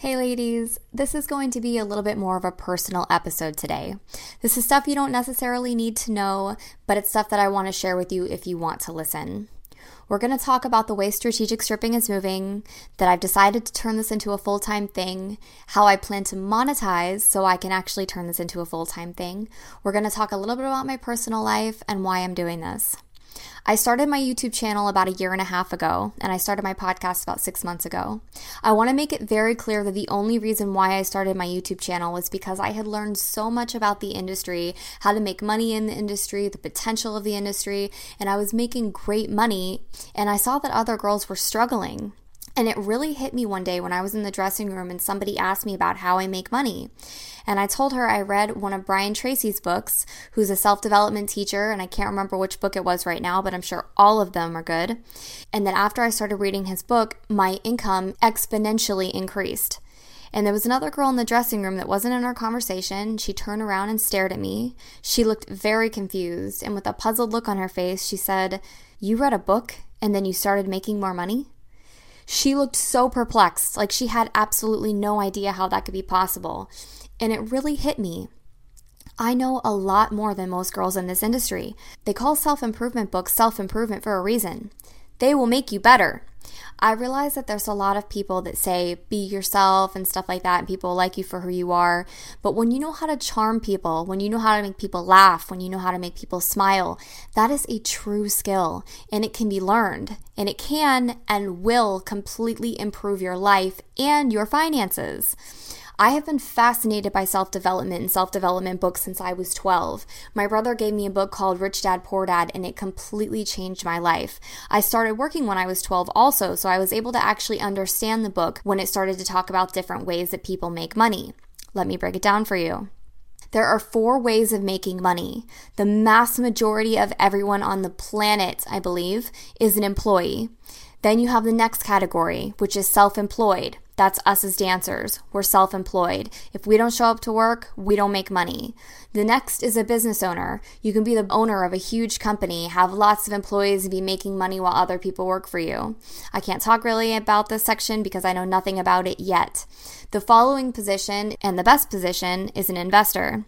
Hey ladies, this is going to be a little bit more of a personal episode today. This is stuff you don't necessarily need to know, but it's stuff that I want to share with you if you want to listen. We're going to talk about the way strategic stripping is moving, that I've decided to turn this into a full time thing, how I plan to monetize so I can actually turn this into a full time thing. We're going to talk a little bit about my personal life and why I'm doing this. I started my YouTube channel about a year and a half ago, and I started my podcast about six months ago. I want to make it very clear that the only reason why I started my YouTube channel was because I had learned so much about the industry, how to make money in the industry, the potential of the industry, and I was making great money, and I saw that other girls were struggling. And it really hit me one day when I was in the dressing room and somebody asked me about how I make money. And I told her I read one of Brian Tracy's books, who's a self development teacher, and I can't remember which book it was right now, but I'm sure all of them are good. And then after I started reading his book, my income exponentially increased. And there was another girl in the dressing room that wasn't in our conversation. She turned around and stared at me. She looked very confused, and with a puzzled look on her face, she said, You read a book and then you started making more money? She looked so perplexed, like she had absolutely no idea how that could be possible. And it really hit me. I know a lot more than most girls in this industry. They call self improvement books self improvement for a reason. They will make you better. I realize that there's a lot of people that say be yourself and stuff like that, and people like you for who you are. But when you know how to charm people, when you know how to make people laugh, when you know how to make people smile, that is a true skill and it can be learned. And it can and will completely improve your life and your finances. I have been fascinated by self development and self development books since I was 12. My brother gave me a book called Rich Dad Poor Dad, and it completely changed my life. I started working when I was 12 also, so I was able to actually understand the book when it started to talk about different ways that people make money. Let me break it down for you. There are four ways of making money. The mass majority of everyone on the planet, I believe, is an employee. Then you have the next category, which is self employed. That's us as dancers. We're self employed. If we don't show up to work, we don't make money. The next is a business owner. You can be the owner of a huge company, have lots of employees, and be making money while other people work for you. I can't talk really about this section because I know nothing about it yet. The following position, and the best position, is an investor.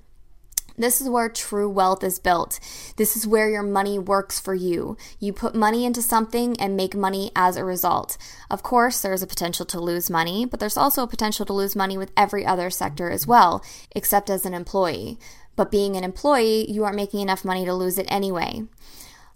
This is where true wealth is built. This is where your money works for you. You put money into something and make money as a result. Of course, there's a potential to lose money, but there's also a potential to lose money with every other sector as well, except as an employee. But being an employee, you aren't making enough money to lose it anyway.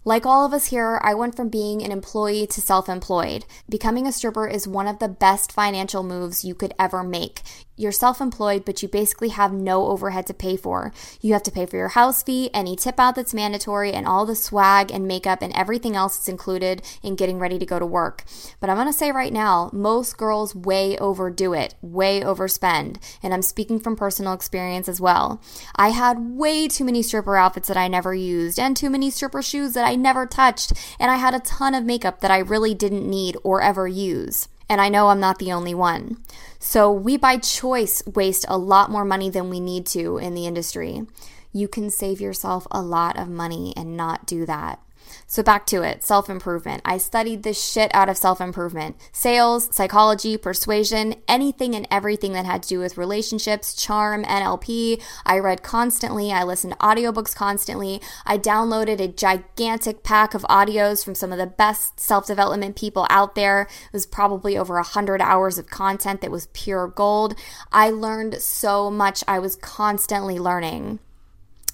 Like all of us here, I went from being an employee to self employed. Becoming a stripper is one of the best financial moves you could ever make. You're self employed, but you basically have no overhead to pay for. You have to pay for your house fee, any tip out that's mandatory, and all the swag and makeup and everything else that's included in getting ready to go to work. But I'm gonna say right now, most girls way overdo it, way overspend. And I'm speaking from personal experience as well. I had way too many stripper outfits that I never used, and too many stripper shoes that I never touched, and I had a ton of makeup that I really didn't need or ever use. And I know I'm not the only one. So we by choice waste a lot more money than we need to in the industry. You can save yourself a lot of money and not do that. So back to it self improvement. I studied the shit out of self improvement sales, psychology, persuasion, anything and everything that had to do with relationships, charm, NLP. I read constantly. I listened to audiobooks constantly. I downloaded a gigantic pack of audios from some of the best self development people out there. It was probably over 100 hours of content that was pure gold. I learned so much. I was constantly learning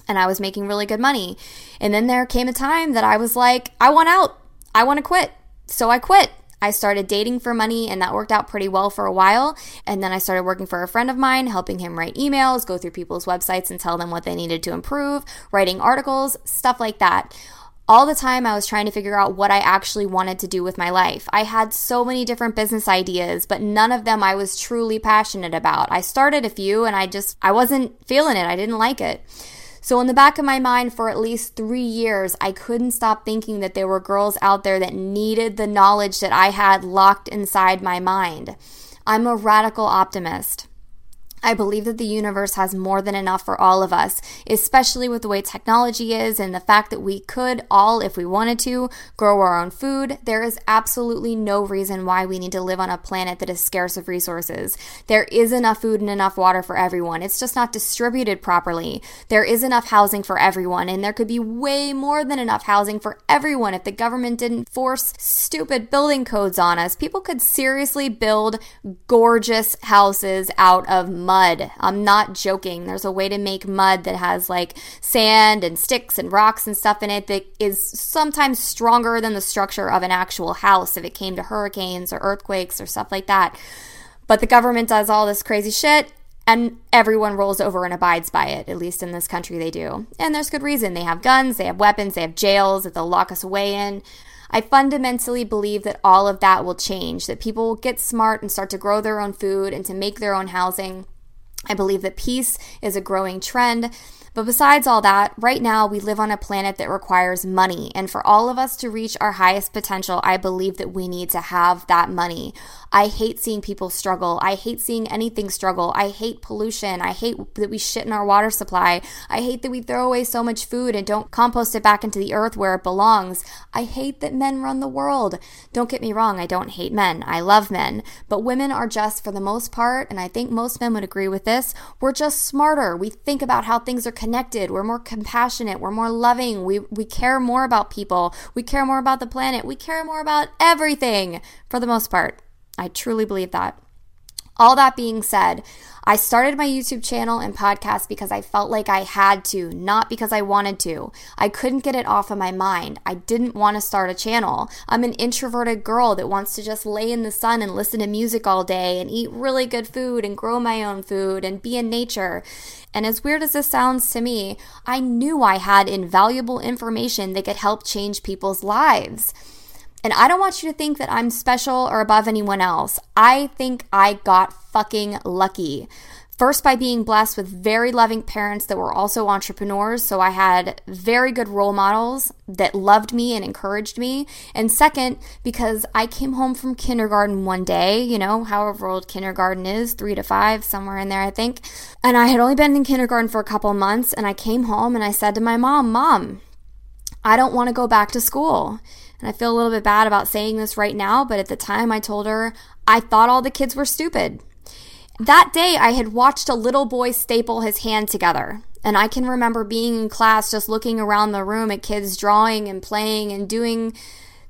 and I was making really good money. And then there came a time that I was like, I want out. I want to quit. So I quit. I started dating for money, and that worked out pretty well for a while. And then I started working for a friend of mine, helping him write emails, go through people's websites and tell them what they needed to improve, writing articles, stuff like that. All the time, I was trying to figure out what I actually wanted to do with my life. I had so many different business ideas, but none of them I was truly passionate about. I started a few and I just, I wasn't feeling it. I didn't like it. So, in the back of my mind, for at least three years, I couldn't stop thinking that there were girls out there that needed the knowledge that I had locked inside my mind. I'm a radical optimist. I believe that the universe has more than enough for all of us, especially with the way technology is and the fact that we could all, if we wanted to, grow our own food. There is absolutely no reason why we need to live on a planet that is scarce of resources. There is enough food and enough water for everyone. It's just not distributed properly. There is enough housing for everyone, and there could be way more than enough housing for everyone if the government didn't force stupid building codes on us. People could seriously build gorgeous houses out of money mud. I'm not joking. There's a way to make mud that has like sand and sticks and rocks and stuff in it that is sometimes stronger than the structure of an actual house if it came to hurricanes or earthquakes or stuff like that. But the government does all this crazy shit and everyone rolls over and abides by it. At least in this country, they do. And there's good reason. They have guns, they have weapons, they have jails that they'll lock us away in. I fundamentally believe that all of that will change, that people will get smart and start to grow their own food and to make their own housing. I believe that peace is a growing trend. But besides all that, right now we live on a planet that requires money. And for all of us to reach our highest potential, I believe that we need to have that money. I hate seeing people struggle. I hate seeing anything struggle. I hate pollution. I hate that we shit in our water supply. I hate that we throw away so much food and don't compost it back into the earth where it belongs. I hate that men run the world. Don't get me wrong, I don't hate men. I love men. But women are just, for the most part, and I think most men would agree with this, we're just smarter. We think about how things are. Connected, we're more compassionate. We're more loving. We, we care more about people. We care more about the planet. We care more about everything for the most part. I truly believe that. All that being said, I started my YouTube channel and podcast because I felt like I had to, not because I wanted to. I couldn't get it off of my mind. I didn't want to start a channel. I'm an introverted girl that wants to just lay in the sun and listen to music all day and eat really good food and grow my own food and be in nature. And as weird as this sounds to me, I knew I had invaluable information that could help change people's lives. And I don't want you to think that I'm special or above anyone else. I think I got fucking lucky. First, by being blessed with very loving parents that were also entrepreneurs. So I had very good role models that loved me and encouraged me. And second, because I came home from kindergarten one day, you know, however old kindergarten is, three to five, somewhere in there, I think. And I had only been in kindergarten for a couple months. And I came home and I said to my mom, Mom, I don't want to go back to school. And I feel a little bit bad about saying this right now, but at the time I told her I thought all the kids were stupid. That day I had watched a little boy staple his hand together. And I can remember being in class just looking around the room at kids drawing and playing and doing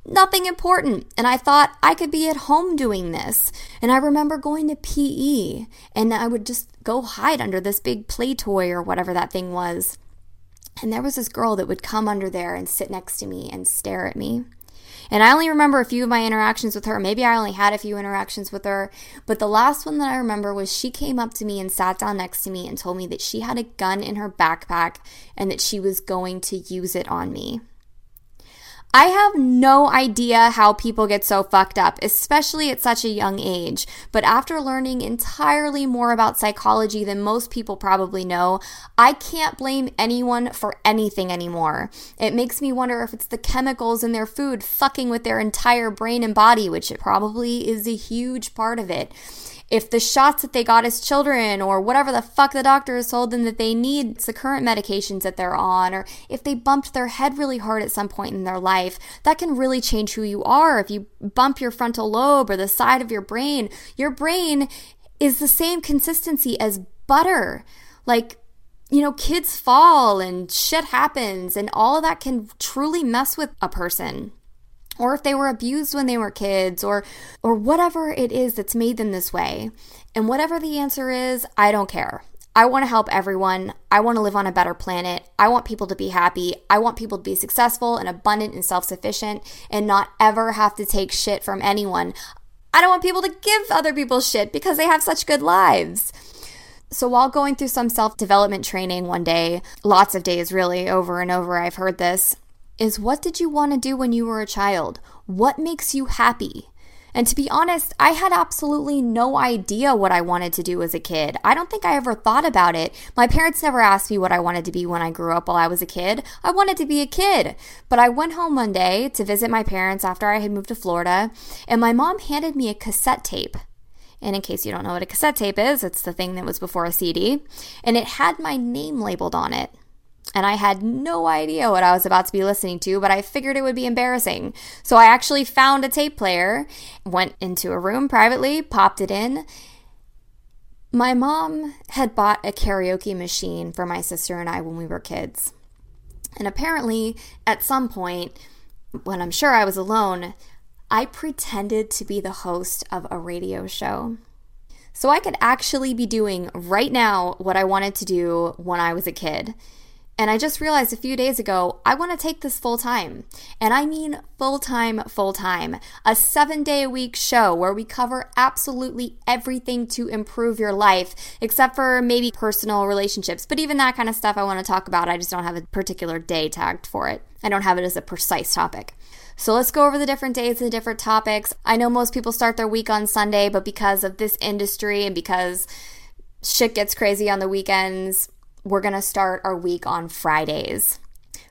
nothing important. And I thought I could be at home doing this. And I remember going to PE and I would just go hide under this big play toy or whatever that thing was. And there was this girl that would come under there and sit next to me and stare at me. And I only remember a few of my interactions with her. Maybe I only had a few interactions with her. But the last one that I remember was she came up to me and sat down next to me and told me that she had a gun in her backpack and that she was going to use it on me. I have no idea how people get so fucked up, especially at such a young age. But after learning entirely more about psychology than most people probably know, I can't blame anyone for anything anymore. It makes me wonder if it's the chemicals in their food fucking with their entire brain and body, which it probably is a huge part of it if the shots that they got as children or whatever the fuck the doctor has told them that they need, the current medications that they're on, or if they bumped their head really hard at some point in their life, that can really change who you are. If you bump your frontal lobe or the side of your brain, your brain is the same consistency as butter. Like, you know, kids fall and shit happens, and all of that can truly mess with a person or if they were abused when they were kids or or whatever it is that's made them this way. And whatever the answer is, I don't care. I want to help everyone. I want to live on a better planet. I want people to be happy. I want people to be successful and abundant and self-sufficient and not ever have to take shit from anyone. I don't want people to give other people shit because they have such good lives. So, while going through some self development training one day, lots of days really, over and over, I've heard this is what did you want to do when you were a child? What makes you happy? And to be honest, I had absolutely no idea what I wanted to do as a kid. I don't think I ever thought about it. My parents never asked me what I wanted to be when I grew up while I was a kid. I wanted to be a kid. But I went home one day to visit my parents after I had moved to Florida, and my mom handed me a cassette tape And in case you don't know what a cassette tape is, it's the thing that was before a CD. And it had my name labeled on it. And I had no idea what I was about to be listening to, but I figured it would be embarrassing. So I actually found a tape player, went into a room privately, popped it in. My mom had bought a karaoke machine for my sister and I when we were kids. And apparently, at some point, when I'm sure I was alone, I pretended to be the host of a radio show. So I could actually be doing right now what I wanted to do when I was a kid. And I just realized a few days ago, I want to take this full time. And I mean full time, full time. A seven day a week show where we cover absolutely everything to improve your life, except for maybe personal relationships. But even that kind of stuff I want to talk about, I just don't have a particular day tagged for it. I don't have it as a precise topic. So let's go over the different days and the different topics. I know most people start their week on Sunday, but because of this industry and because shit gets crazy on the weekends, we're going to start our week on Fridays.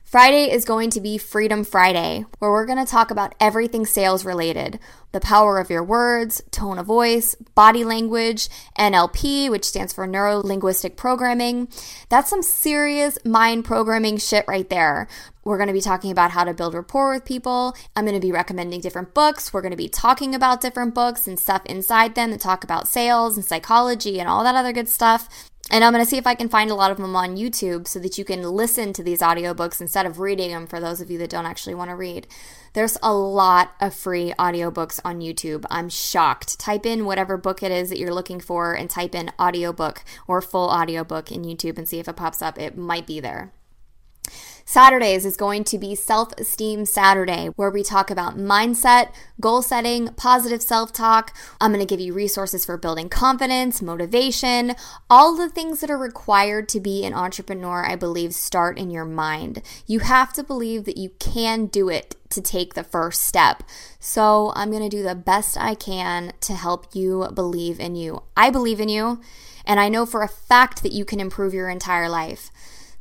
Friday is going to be Freedom Friday, where we're going to talk about everything sales related the power of your words, tone of voice, body language, NLP, which stands for Neuro Linguistic Programming. That's some serious mind programming shit right there. We're going to be talking about how to build rapport with people. I'm going to be recommending different books. We're going to be talking about different books and stuff inside them that talk about sales and psychology and all that other good stuff. And I'm going to see if I can find a lot of them on YouTube so that you can listen to these audiobooks instead of reading them for those of you that don't actually want to read. There's a lot of free audiobooks on YouTube. I'm shocked. Type in whatever book it is that you're looking for and type in audiobook or full audiobook in YouTube and see if it pops up. It might be there. Saturdays is going to be Self Esteem Saturday, where we talk about mindset, goal setting, positive self talk. I'm going to give you resources for building confidence, motivation, all the things that are required to be an entrepreneur, I believe, start in your mind. You have to believe that you can do it to take the first step. So I'm going to do the best I can to help you believe in you. I believe in you, and I know for a fact that you can improve your entire life.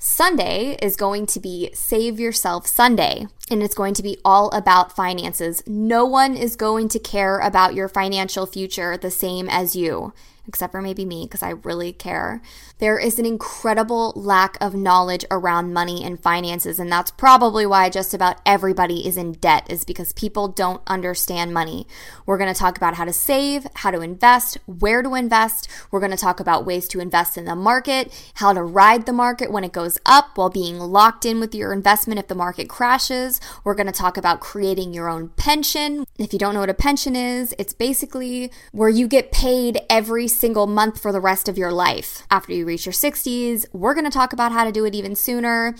Sunday is going to be Save Yourself Sunday, and it's going to be all about finances. No one is going to care about your financial future the same as you except for maybe me because I really care. There is an incredible lack of knowledge around money and finances, and that's probably why just about everybody is in debt, is because people don't understand money. We're going to talk about how to save, how to invest, where to invest. We're going to talk about ways to invest in the market, how to ride the market when it goes up while being locked in with your investment if the market crashes. We're going to talk about creating your own pension. If you don't know what a pension is, it's basically where you get paid every single month for the rest of your life. After you reach your 60s, we're going to talk about how to do it even sooner.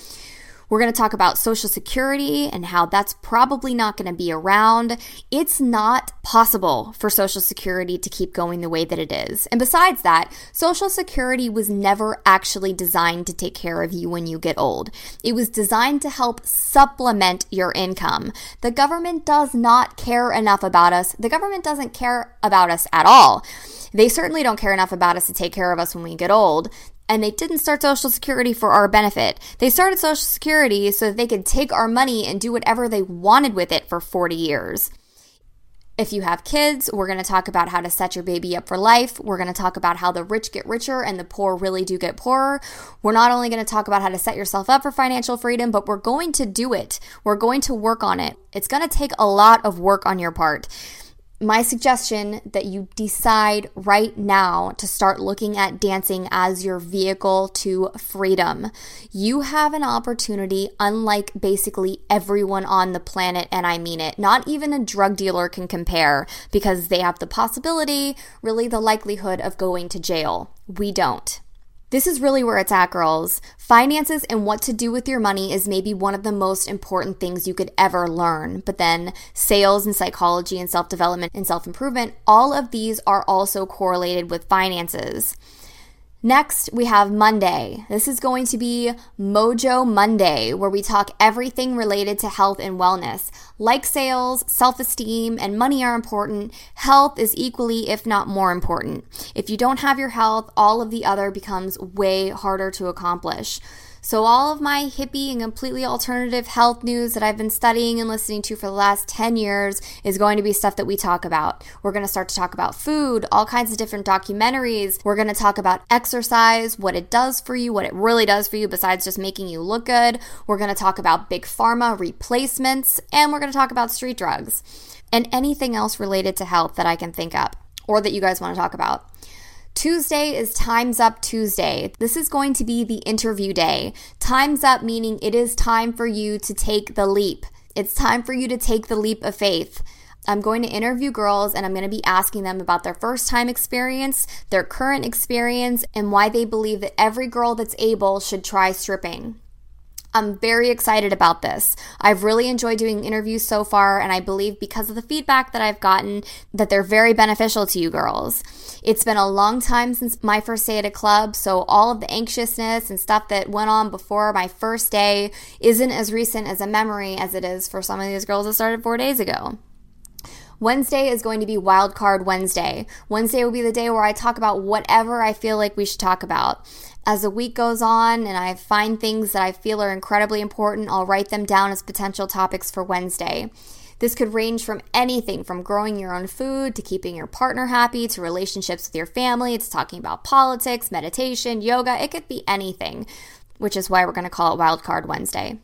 We're going to talk about Social Security and how that's probably not going to be around. It's not possible for Social Security to keep going the way that it is. And besides that, Social Security was never actually designed to take care of you when you get old. It was designed to help supplement your income. The government does not care enough about us. The government doesn't care about us at all. They certainly don't care enough about us to take care of us when we get old. And they didn't start Social Security for our benefit. They started Social Security so that they could take our money and do whatever they wanted with it for 40 years. If you have kids, we're going to talk about how to set your baby up for life. We're going to talk about how the rich get richer and the poor really do get poorer. We're not only going to talk about how to set yourself up for financial freedom, but we're going to do it. We're going to work on it. It's going to take a lot of work on your part my suggestion that you decide right now to start looking at dancing as your vehicle to freedom. You have an opportunity unlike basically everyone on the planet, and I mean it. Not even a drug dealer can compare because they have the possibility, really the likelihood of going to jail. We don't. This is really where it's at, girls. Finances and what to do with your money is maybe one of the most important things you could ever learn. But then sales and psychology and self development and self improvement, all of these are also correlated with finances. Next, we have Monday. This is going to be Mojo Monday, where we talk everything related to health and wellness. Like sales, self esteem, and money are important, health is equally, if not more important. If you don't have your health, all of the other becomes way harder to accomplish. So, all of my hippie and completely alternative health news that I've been studying and listening to for the last 10 years is going to be stuff that we talk about. We're going to start to talk about food, all kinds of different documentaries. We're going to talk about exercise, what it does for you, what it really does for you besides just making you look good. We're going to talk about big pharma replacements, and we're going to talk about street drugs and anything else related to health that I can think up or that you guys want to talk about. Tuesday is Time's Up Tuesday. This is going to be the interview day. Time's Up meaning it is time for you to take the leap. It's time for you to take the leap of faith. I'm going to interview girls and I'm going to be asking them about their first time experience, their current experience, and why they believe that every girl that's able should try stripping. I'm very excited about this. I've really enjoyed doing interviews so far, and I believe because of the feedback that I've gotten that they're very beneficial to you girls. It's been a long time since my first day at a club, so all of the anxiousness and stuff that went on before my first day isn't as recent as a memory as it is for some of these girls that started four days ago. Wednesday is going to be Wildcard Wednesday. Wednesday will be the day where I talk about whatever I feel like we should talk about. As the week goes on and I find things that I feel are incredibly important, I'll write them down as potential topics for Wednesday. This could range from anything from growing your own food to keeping your partner happy to relationships with your family. It's talking about politics, meditation, yoga. It could be anything, which is why we're going to call it Wildcard Wednesday.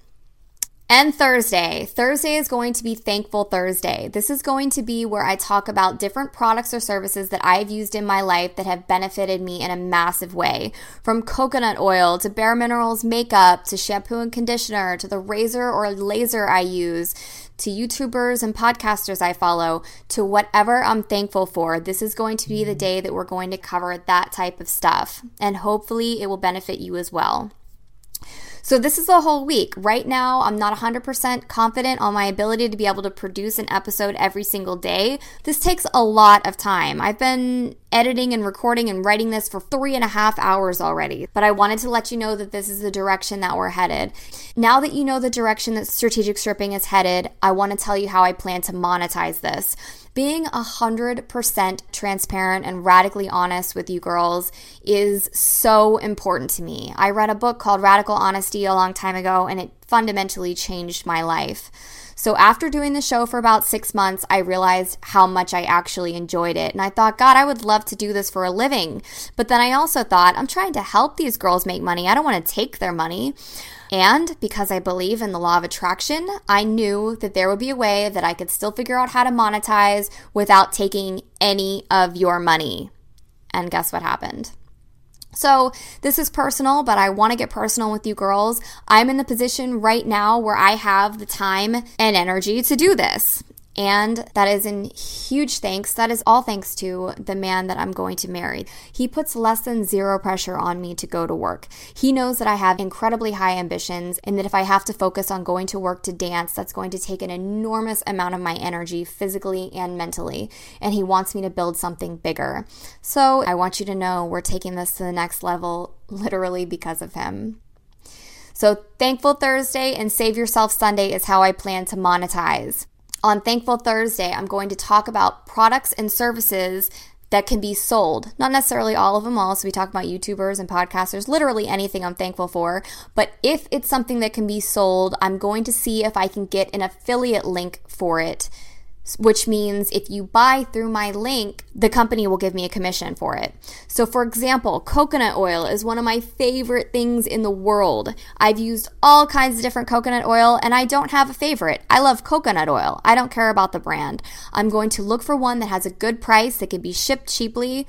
And Thursday. Thursday is going to be Thankful Thursday. This is going to be where I talk about different products or services that I've used in my life that have benefited me in a massive way. From coconut oil to Bare Minerals makeup to shampoo and conditioner to the razor or laser I use to YouTubers and podcasters I follow to whatever I'm thankful for. This is going to be the mm. day that we're going to cover that type of stuff. And hopefully it will benefit you as well. So this is a whole week. Right now, I'm not 100% confident on my ability to be able to produce an episode every single day. This takes a lot of time. I've been editing and recording and writing this for three and a half hours already, but I wanted to let you know that this is the direction that we're headed. Now that you know the direction that strategic stripping is headed, I want to tell you how I plan to monetize this. Being 100% transparent and radically honest with you girls is so important to me. I read a book called Radical Honesty a long time ago, and it fundamentally changed my life. So, after doing the show for about six months, I realized how much I actually enjoyed it. And I thought, God, I would love to do this for a living. But then I also thought, I'm trying to help these girls make money. I don't want to take their money. And because I believe in the law of attraction, I knew that there would be a way that I could still figure out how to monetize without taking any of your money. And guess what happened? So, this is personal, but I want to get personal with you girls. I'm in the position right now where I have the time and energy to do this. And that is in huge thanks. That is all thanks to the man that I'm going to marry. He puts less than zero pressure on me to go to work. He knows that I have incredibly high ambitions and that if I have to focus on going to work to dance, that's going to take an enormous amount of my energy physically and mentally. And he wants me to build something bigger. So I want you to know we're taking this to the next level literally because of him. So, Thankful Thursday and Save Yourself Sunday is how I plan to monetize. On Thankful Thursday, I'm going to talk about products and services that can be sold. Not necessarily all of them all. So we talk about YouTubers and podcasters, literally anything I'm thankful for. But if it's something that can be sold, I'm going to see if I can get an affiliate link for it which means if you buy through my link, the company will give me a commission for it. So, for example, coconut oil is one of my favorite things in the world. I've used all kinds of different coconut oil and I don't have a favorite. I love coconut oil. I don't care about the brand. I'm going to look for one that has a good price that can be shipped cheaply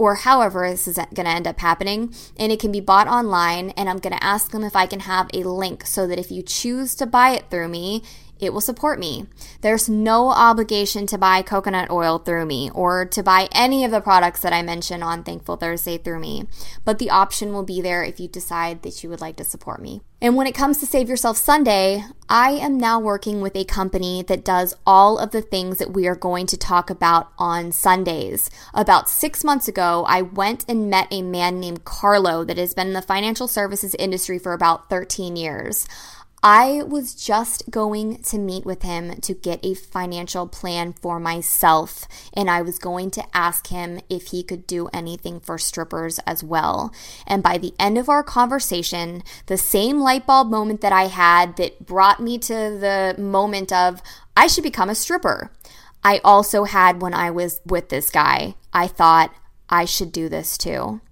or however this is going to end up happening, and it can be bought online. And I'm going to ask them if I can have a link so that if you choose to buy it through me, it will support me. There's no obligation to buy coconut oil through me or to buy any of the products that I mention on Thankful Thursday through me, but the option will be there if you decide that you would like to support me. And when it comes to Save Yourself Sunday, I am now working with a company that does all of the things that we are going to talk about on Sundays. About six months ago, I went and met a man named Carlo that has been in the financial services industry for about 13 years. I was just going to meet with him to get a financial plan for myself, and I was going to ask him if he could do anything for strippers as well. And by the end of our conversation, the same light bulb moment that I had that brought me to the moment of I should become a stripper, I also had when I was with this guy. I thought I should do this too.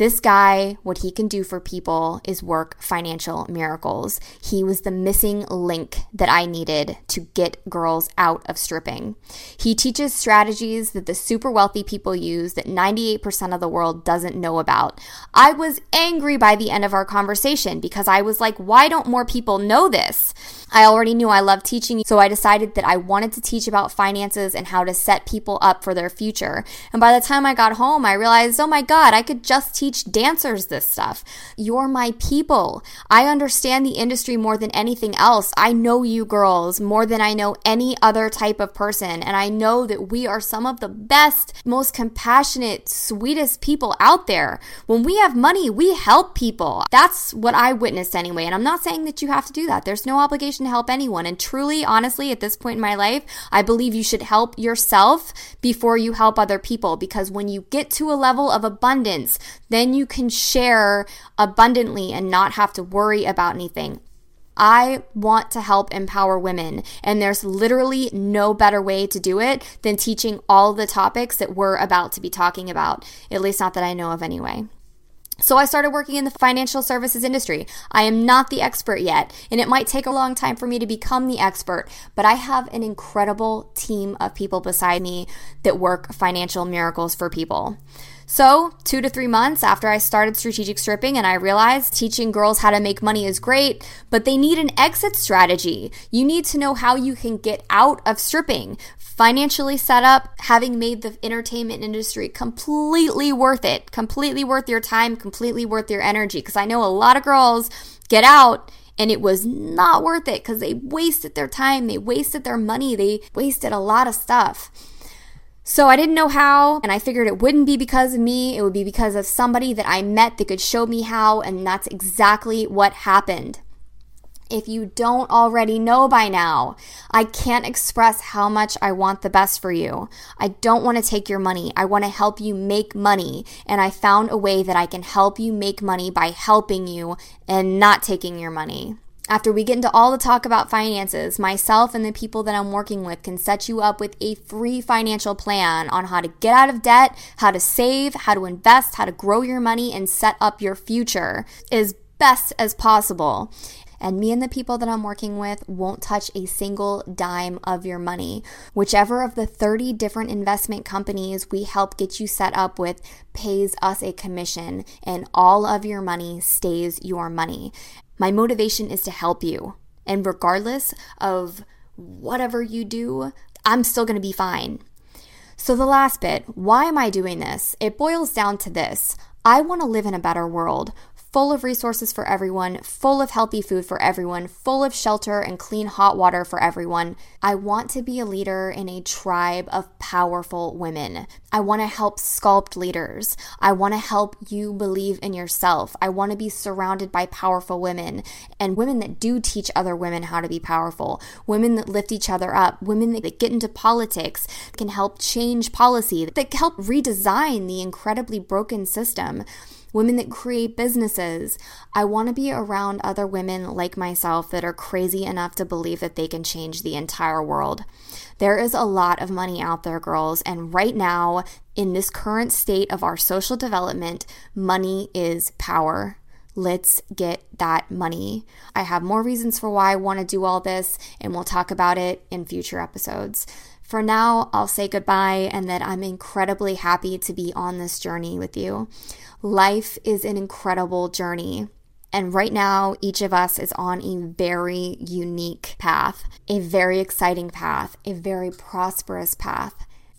This guy, what he can do for people is work financial miracles. He was the missing link that I needed to get girls out of stripping. He teaches strategies that the super wealthy people use that 98% of the world doesn't know about. I was angry by the end of our conversation because I was like, why don't more people know this? I already knew I loved teaching, so I decided that I wanted to teach about finances and how to set people up for their future. And by the time I got home, I realized, oh my God, I could just teach dancers this stuff. You're my people. I understand the industry more than anything else. I know you girls more than I know any other type of person. And I know that we are some of the best, most compassionate, sweetest people out there. When we have money, we help people. That's what I witnessed anyway. And I'm not saying that you have to do that. There's no obligation to help anyone. And truly, honestly, at this point in my life, I believe you should help yourself before you help other people because when you get to a level of abundance, then you can share abundantly and not have to worry about anything. I want to help empower women, and there's literally no better way to do it than teaching all the topics that we're about to be talking about, at least not that I know of anyway. So I started working in the financial services industry. I am not the expert yet, and it might take a long time for me to become the expert, but I have an incredible team of people beside me that work financial miracles for people. So, two to three months after I started strategic stripping, and I realized teaching girls how to make money is great, but they need an exit strategy. You need to know how you can get out of stripping financially set up, having made the entertainment industry completely worth it, completely worth your time, completely worth your energy. Because I know a lot of girls get out and it was not worth it because they wasted their time, they wasted their money, they wasted a lot of stuff. So I didn't know how, and I figured it wouldn't be because of me, it would be because of somebody that I met that could show me how, and that's exactly what happened if you don't already know by now. I can't express how much I want the best for you. I don't want to take your money. I want to help you make money. And I found a way that I can help you make money by helping you and not taking your money. After we get into all the talk about finances, myself and the people that I'm working with can set you up with a free financial plan on how to get out of debt, how to save, how to invest, how to grow your money, and set up your future as best as possible and me and the people that I'm working with won't touch a single dime of your money. Whichever of the 30 different investment companies we help get you set up with pays us a commission, and all of your money stays your money. My motivation is to help you. And regardless of whatever you do, I'm still going to be fine. So, the last bit why am I doing this? It boils down to this I want to live in a better world full of resources for everyone, full of healthy food for everyone, full of shelter and clean hot water for everyone. I want to be a leader in a tribe of powerful women. I want to help sculpt leaders. I want to help you believe in yourself. I want to be surrounded by powerful women and women that do teach other women how to be powerful, women that lift each other up, women that get into politics, can help change policy, that help redesign the incredibly broken system women that create businesses. I want to be around other women like myself that are crazy enough to believe that they can change the entire world. There is a lot of money out there, girls, and right now, in this current state of our social development, money is power. Let's get that money. I have more reasons for why I want to do all this, and we'll talk about it in future episodes. For now, I'll say goodbye and that I'm incredibly happy to be on this journey with you. Life is an incredible journey. And right now, each of us is on a very unique path, a very exciting path, a very prosperous path.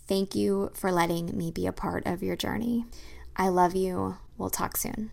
Thank you for letting me be a part of your journey. I love you. We'll talk soon.